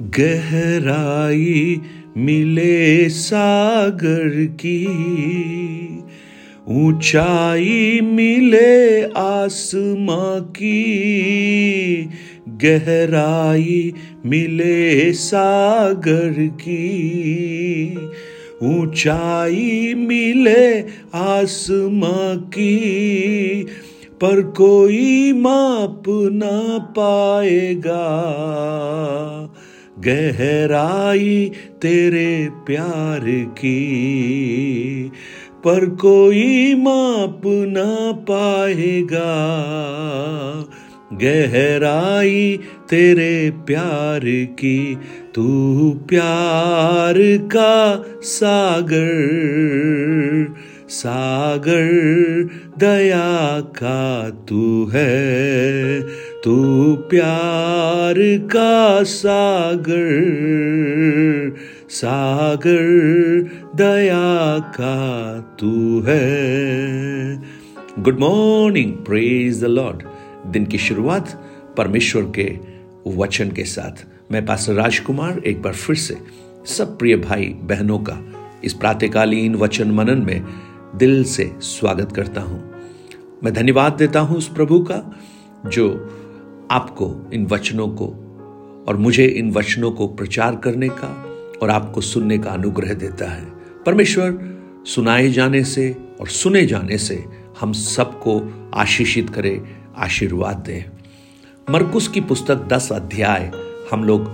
गहराई मिले सागर की, ऊंचाई मिले आसमां की, गहराई मिले सागर की, ऊंचाई मिले आसमां की, पर कोई माप ना पाएगा। गहराई तेरे प्यार की, पर कोई माप ना पाएगा। गहराई तेरे प्यार की, तू प्यार का सागर सागर दया का तू है। तू प्यार का सागर सागर दया का तू है। Good morning praise the lord दिन की शुरुआत परमेश्वर के वचन के साथ। मैं पास राजकुमार एक बार फिर से सब प्रिय भाई बहनों का इस प्रातकालीन वचन मनन में दिल से स्वागत करता हूँ। मैं धन्यवाद देता हूँ उस प्रभु का, जो आपको, इन वचनों को, और मुझे इन वचनों को प्रचार करने का और आपको सुनने का अनुग्रह देता है। परमेश्वर, सुनाए जाने से और सुने जाने से हम सबको आशीषित करे, आशीर्वाद दे। मरकुस की पुस्तक दस अध्याय हम लोग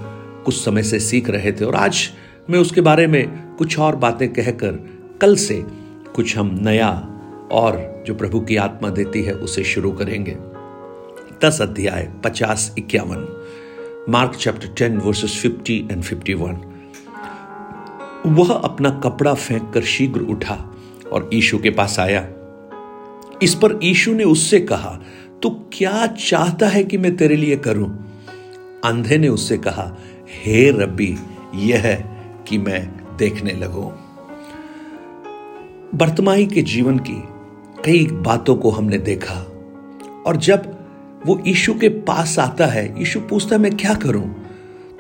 कुछ समय से सीख रहे थे और आज मैं उसके बारे में कुछ और बातें कहकर कल से कुछ हम नया और जो प्रभु की आत्मा देती है उसे शुरू करेंगे। दस अध्याय पचास इक्यावन, Mark chapter ten verses fifty and fifty one. वह अपना कपड़ा फेंक कर शीघ्र उठा और ईशु के पास आया। इस पर ईशु ने उससे कहा, तू क्या चाहता है कि मैं तेरे लिए करूँ? अंधे ने उससे कहा, हे रब्बी, यह है कि मैं देखने लगूं। वर्तमानी के जीवन की कई बातों को हमने देखा और जब वो ईशु के पास आता है ईशु पूछता है, मैं क्या करूँ?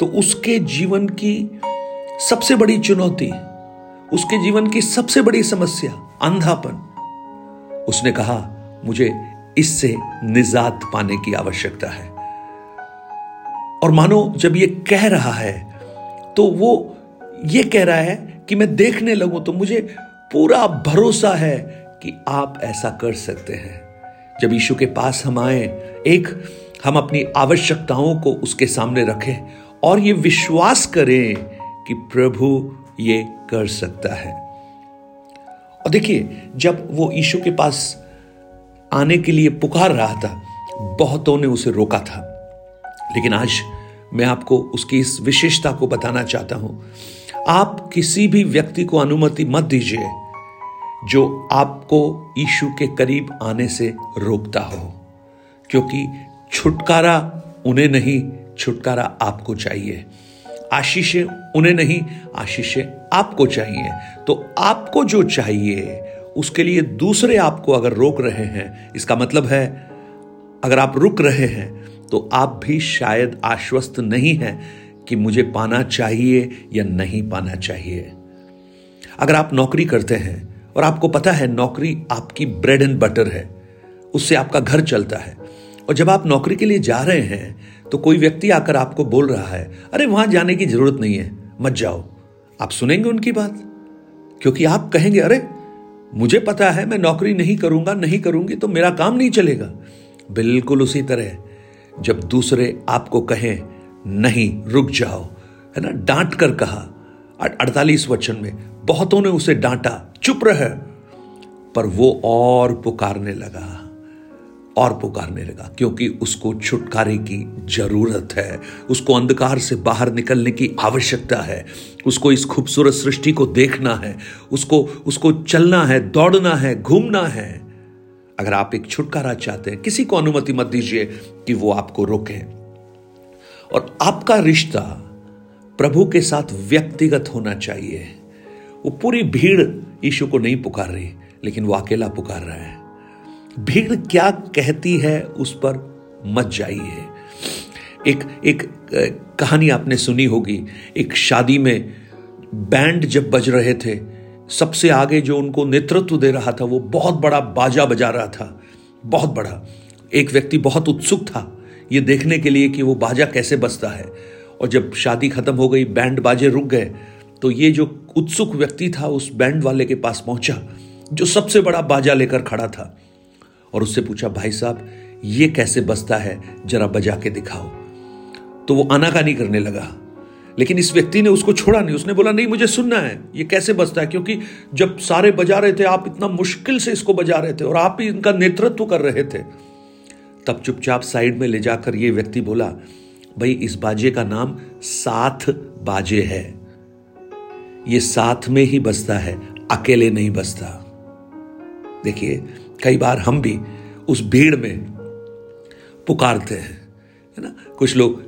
तो उसके जीवन की सबसे बड़ी चुनौती, उसके जीवन की सबसे बड़ी समस्या, अंधापन। उसने कहा, मुझे इससे निजात पाने की आवश्यकता है। और मानो, जब ये कह रहा है तो वो ये कह रहा है कि मैं देखने लगूं तो मुझे पूरा भरोसा है कि आप ऐसा कर सकते हैं। जब यीशु के पास हम आए, एक हम अपनी आवश्यकताओं को उसके सामने रखें और ये विश्वास करें कि प्रभु ये कर सकता है। और देखिए, जब वो यीशु के पास आने के लिए पुकार रहा था, बहुतों ने उसे रोका था। लेकिन आज मैं आपको उसकी इस विशेषता को बताना चाहता हूँ। आप किसी भी व्यक्ति को अनुमति मत दीजिए। जो आपको ईशु के करीब आने से रोकता हो। क्योंकि छुटकारा उन्हें नहीं, छुटकारा आपको चाहिए। आशीषें उन्हें नहीं, आशीषें आपको चाहिए। तो आपको जो चाहिए, उसके लिए दूसरे आपको अगर रोक रहे हैं, इसका मतलब है, अगर आप रुक रहे हैं तो आप भी शायद आश्वस्त नहीं हैं कि मुझे पाना चाहिए या नहीं पाना चाहिए। अगर आप नौकरी करते हैं और आपको पता है, नौकरी आपकी ब्रेड एंड बटर है। उससे आपका घर चलता है। और जब आप नौकरी के लिए जा रहे हैं तो कोई व्यक्ति आकर आपको बोल रहा है, अरे, वहाँ जाने की ज़रूरत नहीं है, मत जाओ। आप सुनेंगे उनकी बात? क्योंकि आप कहेंगे, अरे, मुझे पता है, मैं नौकरी नहीं करूँगा, नहीं करूँगी तो मेरा काम नहीं चलेगा। बिल्कुल उसी तरह, जब दूसरे आपको कहें, नहीं, रुक जाओ, है ना, डांट कर कहा अड़तालीस वचन में बहुतों ने उसे डांटा, चुप रहे। पर वो और पुकारने लगा, और पुकारने लगा, क्योंकि उसको छुटकारे की ज़रूरत है। उसको अंधकार से बाहर निकलने की आवश्यकता है। उसको इस खूबसूरत सृष्टि को देखना है। उसको उसको चलना है, दौड़ना है, घूमना है। अगर आप एक छुटकारा चाहते हैं, किसी को अनुमति मत दीजिए कि वो आपको रोके। और आपका रिश्ता प्रभु के साथ व्यक्तिगत होना चाहिए। वो पूरी भीड़ यीशु को नहीं पुकार रही, लेकिन वो अकेला पुकार रहा है। भीड़ क्या कहती है उस पर मत जाइए। एक एक कहानी आपने सुनी होगी। एक शादी में बैंड जब बज रहे थे, सबसे आगे जो उनको नेतृत्व दे रहा था, वो बहुत बड़ा बाजा बजा रहा था। बहुत बड़ा। एक व्यक्ति बहुत उत्सुक था ये देखने के लिए कि वो बाजा कैसे बजता है। और जब शादी खत्म हो गई, बैंड बाजे रुक गए तो ये जो उत्सुक व्यक्ति था उस बैंड वाले के पास पहुँचा, जो सबसे बड़ा बाजा लेकर खड़ा था। और उससे पूछा, भाई साहब, ये कैसे बजता है? जरा बजा के दिखाओ। तो वो आनाकानी करने लगा। लेकिन इस व्यक्ति ने उसको छोड़ा नहीं। उसने बोला, नहीं, मुझे सुनना है। ये कैसे बजता है? क्योंकि जब सारे बजा रहे थे, आप इतना मुश्किल से इसको बजा रहे थे और आप ही इनका नेतृत्व कर रहे थे। तब चुपचाप साइड में ले जाकर ये व्यक्ति बोला, भाई, इस बाजे का नाम साथ बाजे है। ये साथ में ही बसता है, अकेले नहीं बसता। देखिए, कई बार हम भी उस भीड़ में पुकारते हैं, है ना? कुछ लोग,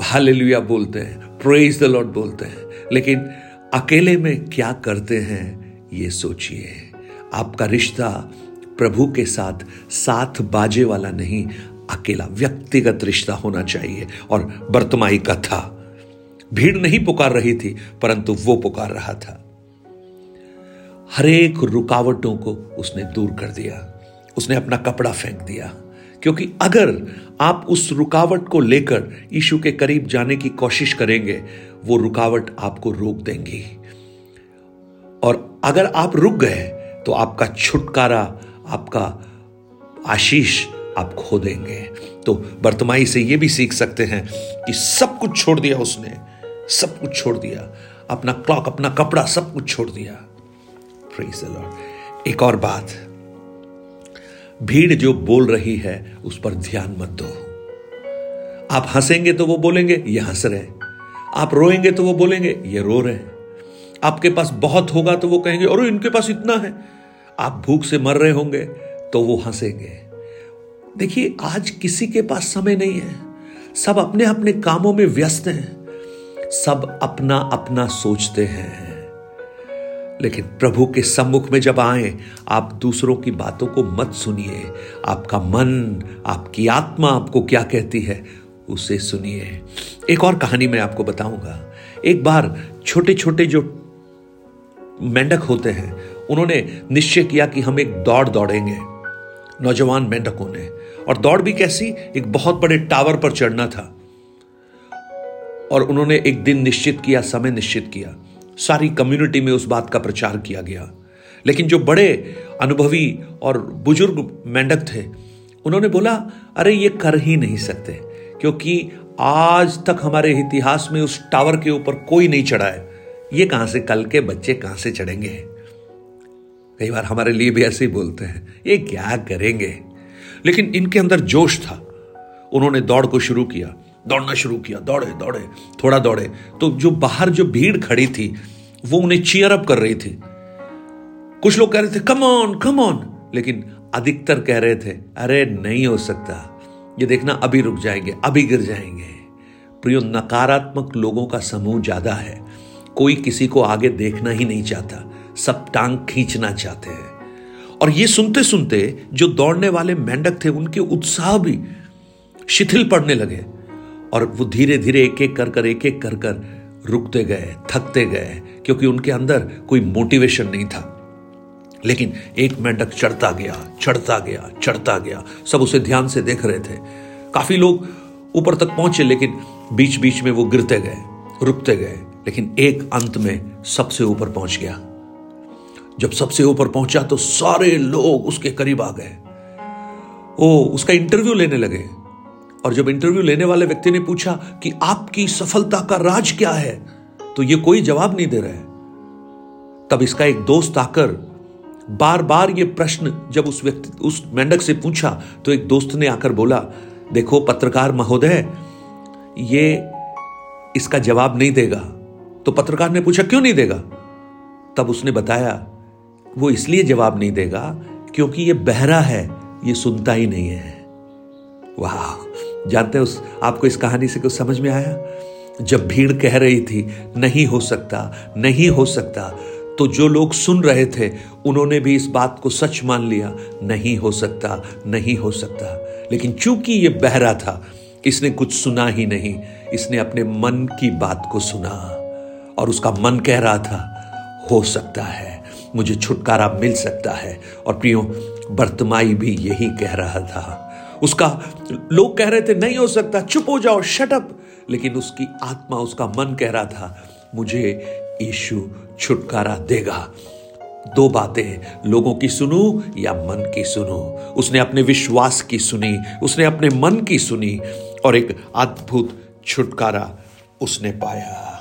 हालेलुया बोलते हैं प्रेज द लॉर्ड बोलते हैं, लेकिन अकेले में क्या करते हैं, ये सोचिए। आपका रिश्ता प्रभु के साथ साथ बाजे वाला नहीं, अकेला, व्यक्तिगत रिश्ता होना चाहिए और बर्तमाई कथा। भीड़ नहीं पुकार रही थी, परंतु वो पुकार रहा था। हरेक रुकावटों को उसने दूर कर दिया। उसने अपना कपड़ा फेंक दिया। क्योंकि अगर आप उस रुकावट को लेकर यीशु के करीब जाने की कोशिश करेंगे, वो रुकावट आपको रोक देंगी। और अगर आप रुक गए तो आपका छुटकारा, आपका आशीष आप खो देंगे। तो वर्तमाई से ये भी सीख सकते हैं कि सब कुछ छोड़ दिया उसने। सब कुछ छोड़ दिया। अपना क्लॉक अपना कपड़ा सब कुछ छोड़ दिया। एक और बात। भीड़ जो बोल रही है, उस पर ध्यान मत दो। आप हंसेंगे तो वो बोलेंगे, ये हंस रहे आप रोएँगे तो वो बोलेंगे, ये रो रहे हैं। आपके पास बहुत होगा तो वो कहेंगे और इनके पास इतना है। आप भूख से मर रहे होंगे तो वो हंसेंगे। देखिए, आज किसी के पास समय नहीं है। सब अपने अपने कामों में व्यस्त हैं। सब अपना अपना सोचते हैं। लेकिन प्रभु के सम्मुख में जब आए, आप दूसरों की बातों को मत सुनिए। आपका मन, आपकी आत्मा आपको क्या कहती है, उसे सुनिए। एक और कहानी मैं आपको बताऊँगा। एक बार छोटे छोटे जो मेंढक होते हैं, उन्होंने निश्चय किया कि हम एक दौड़ दौड़ेंगे, नौजवान मेंढकों ने। और दौड़ भी कैसी? एक बहुत बड़े टावर पर चढ़ना था। और उन्होंने एक दिन निश्चित किया, समय निश्चित किया। सारी कम्युनिटी में उस बात का प्रचार किया गया। लेकिन जो बड़े अनुभवी और बुज़ुर्ग मेंढक थे, उन्होंने बोला, अरे, ये कर ही नहीं सकते, क्योंकि आज तक हमारे इतिहास में उस टावर के ऊपर कोई नहीं चढ़ा है। ये कहाँ से, कल के बच्चे कहाँ से चढ़ेंगे? कई बार हमारे लिए भी ऐसे ही बोलते हैं, ये क्या करेंगे? लेकिन इनके अंदर जोश था। उन्होंने दौड़ को शुरू किया। दौड़ना शुरू किया। दौड़े दौड़े, थोड़ा दौड़े। तो जो बाहर जो भीड़ खड़ी थी, वो उन्हें चीयर अप कर रही थी। कुछ लोग कह रहे थे कम ऑन कम ऑन लेकिन अधिकतर कह रहे थे, अरे, नहीं हो सकता। ये देखना, अभी रुक जाएँगे, अभी गिर जाएँगे। प्रियो, नकारात्मक लोगों का समूह ज़्यादा है। कोई किसी को आगे देखना ही नहीं चाहता। सब टांग खींचना चाहते हैं। और ये सुनते सुनते जो दौड़ने वाले मेंढक थे, उनके उत्साह भी शिथिल पड़ने लगे। और वो धीरे धीरे एक एक कर कर एक एक कर कर रुकते गए, थकते गए, क्योंकि उनके अंदर कोई मोटिवेशन नहीं था। लेकिन एक मेंढक चढ़ता गया चढ़ता गया चढ़ता गया। सब उसे ध्यान से देख रहे थे। काफ़ी लोग ऊपर तक पहुँचे, लेकिन बीच बीच में वो गिरते गए, रुकते गए। लेकिन एक अंत में सबसे ऊपर पहुँच गया। जब सबसे ऊपर पहुँचा तो सारे लोग उसके करीब आ गए। ओ, उसका इंटरव्यू लेने लगे। और जब इंटरव्यू लेने वाले व्यक्ति ने पूछा कि आपकी सफलता का राज क्या है तो ये कोई जवाब नहीं दे रहा है। तब इसका एक दोस्त आकर बार बार ये प्रश्न जब उस व्यक्ति, उस मेंढक से पूछा तो एक दोस्त ने आकर बोला, देखो पत्रकार महोदय, ये इसका जवाब नहीं देगा। तो पत्रकार ने पूछा, क्यों नहीं देगा? तब उसने बताया, वो इसलिए जवाब नहीं देगा क्योंकि ये बहरा है, ये सुनता ही नहीं है। वाह! जानते हैं उस, आपको इस कहानी से कुछ समझ में आया? जब भीड़ कह रही थी, नहीं हो सकता, नहीं हो सकता तो जो लोग सुन रहे थे, उन्होंने भी इस बात को सच मान लिया, नहीं हो सकता, नहीं हो सकता। लेकिन चूँकि ये बहरा था, इसने कुछ सुना ही नहीं। इसने अपने मन की बात को सुना और उसका मन कह रहा था, हो सकता है, मुझे छुटकारा मिल सकता है। और प्रियो बर्तमाई भी यही कह रहा था। उसका लोग कह रहे थे, नहीं हो सकता, चुप हो जाओ शटअप लेकिन उसकी आत्मा, उसका मन कह रहा था, मुझे यीशु छुटकारा देगा। दो बातें, लोगों की सुनू या मन की सुनू। उसने अपने विश्वास की सुनी, उसने अपने मन की सुनी और एक अद्भुत छुटकारा उसने पाया।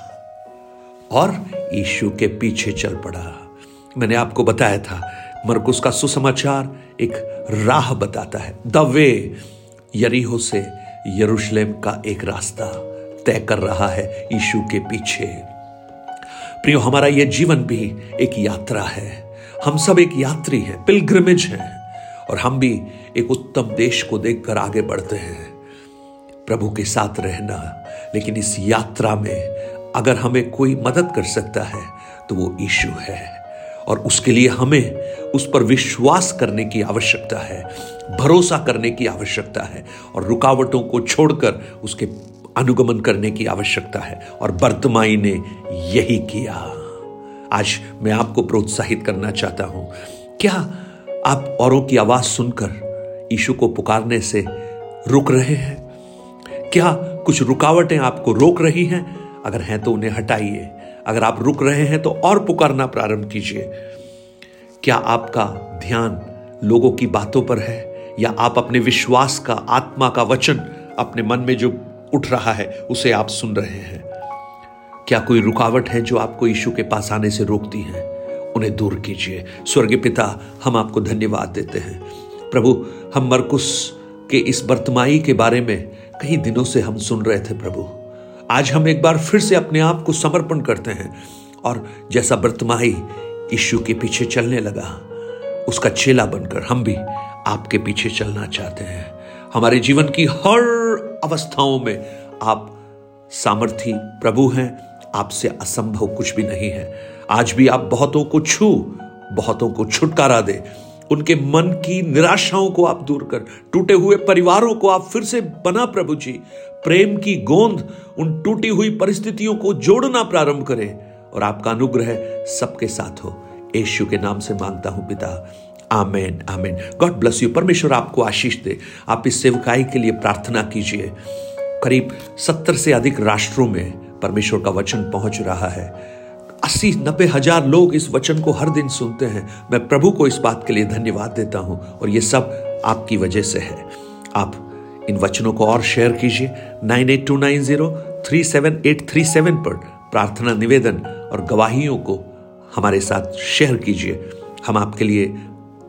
और यीशु के पीछे चल पड़ा। मैंने आपको बताया था मरकुस का सुसमाचार एक राह बताता है। द वे यरीहो से यरूशलेम का एक रास्ता तय कर रहा है यीशु के पीछे। प्रियो, हमारा यह जीवन भी एक यात्रा है। हम सब एक यात्री हैं, पिलग्रिमेज हैं, और हम भी एक उत्तम देश को देखकर आगे बढ़ते हैं। प्रभु के साथ रहना, लेकिन इस यात्रा में अगर हमें कोई मदद कर सकता है तो वो ईशु है। और उसके लिए हमें उस पर विश्वास करने की आवश्यकता है, भरोसा करने की आवश्यकता है और रुकावटों को छोड़कर उसके अनुगमन करने की आवश्यकता है। और बर्तमाई ने यही किया। आज मैं आपको प्रोत्साहित करना चाहता हूँ। क्या आप औरों की आवाज़ सुनकर यीशु को पुकारने से रुक रहे हैं? क्या कुछ रुकावटें आपको रोक रही हैं? अगर हैं तो उन्हें हटाइए। अगर आप रुक रहे हैं तो और पुकारना प्रारंभ कीजिए। क्या आपका ध्यान लोगों की बातों पर है? या आप अपने विश्वास का, आत्मा का वचन अपने मन में जो उठ रहा है, उसे आप सुन रहे हैं? क्या कोई रुकावट है जो आपको यीशु के पास आने से रोकती है? उन्हें दूर कीजिए। स्वर्गीय पिता, हम आपको धन्यवाद देते हैं। प्रभु, हम मरकुस के इस बर्तमाई के बारे में कई दिनों से हम सुन रहे थे प्रभु। आज हम एक बार फिर से अपने आप को समर्पण करते हैं। और जैसा बर्तमाई यीशु के पीछे चलने लगा, उसका चेला बनकर हम भी आपके पीछे चलना चाहते हैं। हमारे जीवन की हर अवस्थाओं में आप सामर्थी प्रभु हैं, आपसे असंभव कुछ भी नहीं है। आज भी आप बहुतों को छू, बहुतों को छुटकारा दे। उनके मन की निराशाओं को आप दूर कर, टूटे हुए परिवारों को आप फिर से बना प्रभु जी। प्रेम की गोंद उन टूटी हुई परिस्थितियों को जोड़ना प्रारंभ करें और आपका अनुग्रह सबके साथ हो। यशु के नाम से माँगता हूँ पिता। आमेन आमेन। गॉड ब्लस यू परमेश्वर आपको आशीष दे। आप इस सेवकाई के लिए प्रार्थना कीजिए। करीब सत्तर से अधिक राष्ट्रों में परमेश्वर का वचन पहुँच रहा है। अस्सी, नब्बे हज़ार लोग इस वचन को हर दिन सुनते हैं। मैं प्रभु को इस बात के लिए धन्यवाद देता हूँ और ये सब आपकी वजह से है। आप इन वचनों को और शेयर कीजिए। Nine eight two nine zero, three seven eight three seven पर प्रार्थना निवेदन और गवाहियों को हमारे साथ शेयर कीजिए। हम आपके लिए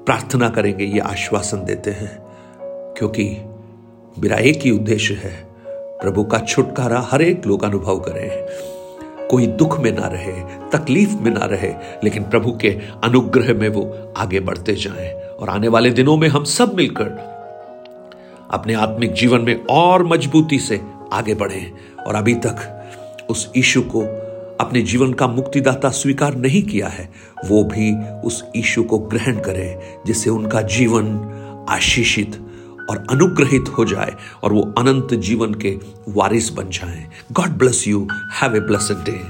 प्रार्थना करेंगे, ये आश्वासन देते हैं। क्योंकि मेरा एक ही उद्देश्य है, प्रभु का छुटकारा हर एक लोग अनुभव करें। कोई दुख में ना रहे, तकलीफ़ में ना रहे, लेकिन प्रभु के अनुग्रह में वो आगे बढ़ते जाएँ। और आने वाले दिनों में हम सब मिलकर अपने आत्मिक जीवन में और मजबूती से आगे बढ़े और अभी तक उस ईशु को अपने जीवन का मुक्तिदाता स्वीकार नहीं किया है, वो भी उस ईशु को ग्रहण करें, जिससे उनका जीवन आशीषित और अनुग्रहित हो जाए और वो अनंत जीवन के वारिस बन जाएँ। God bless you have a blessed day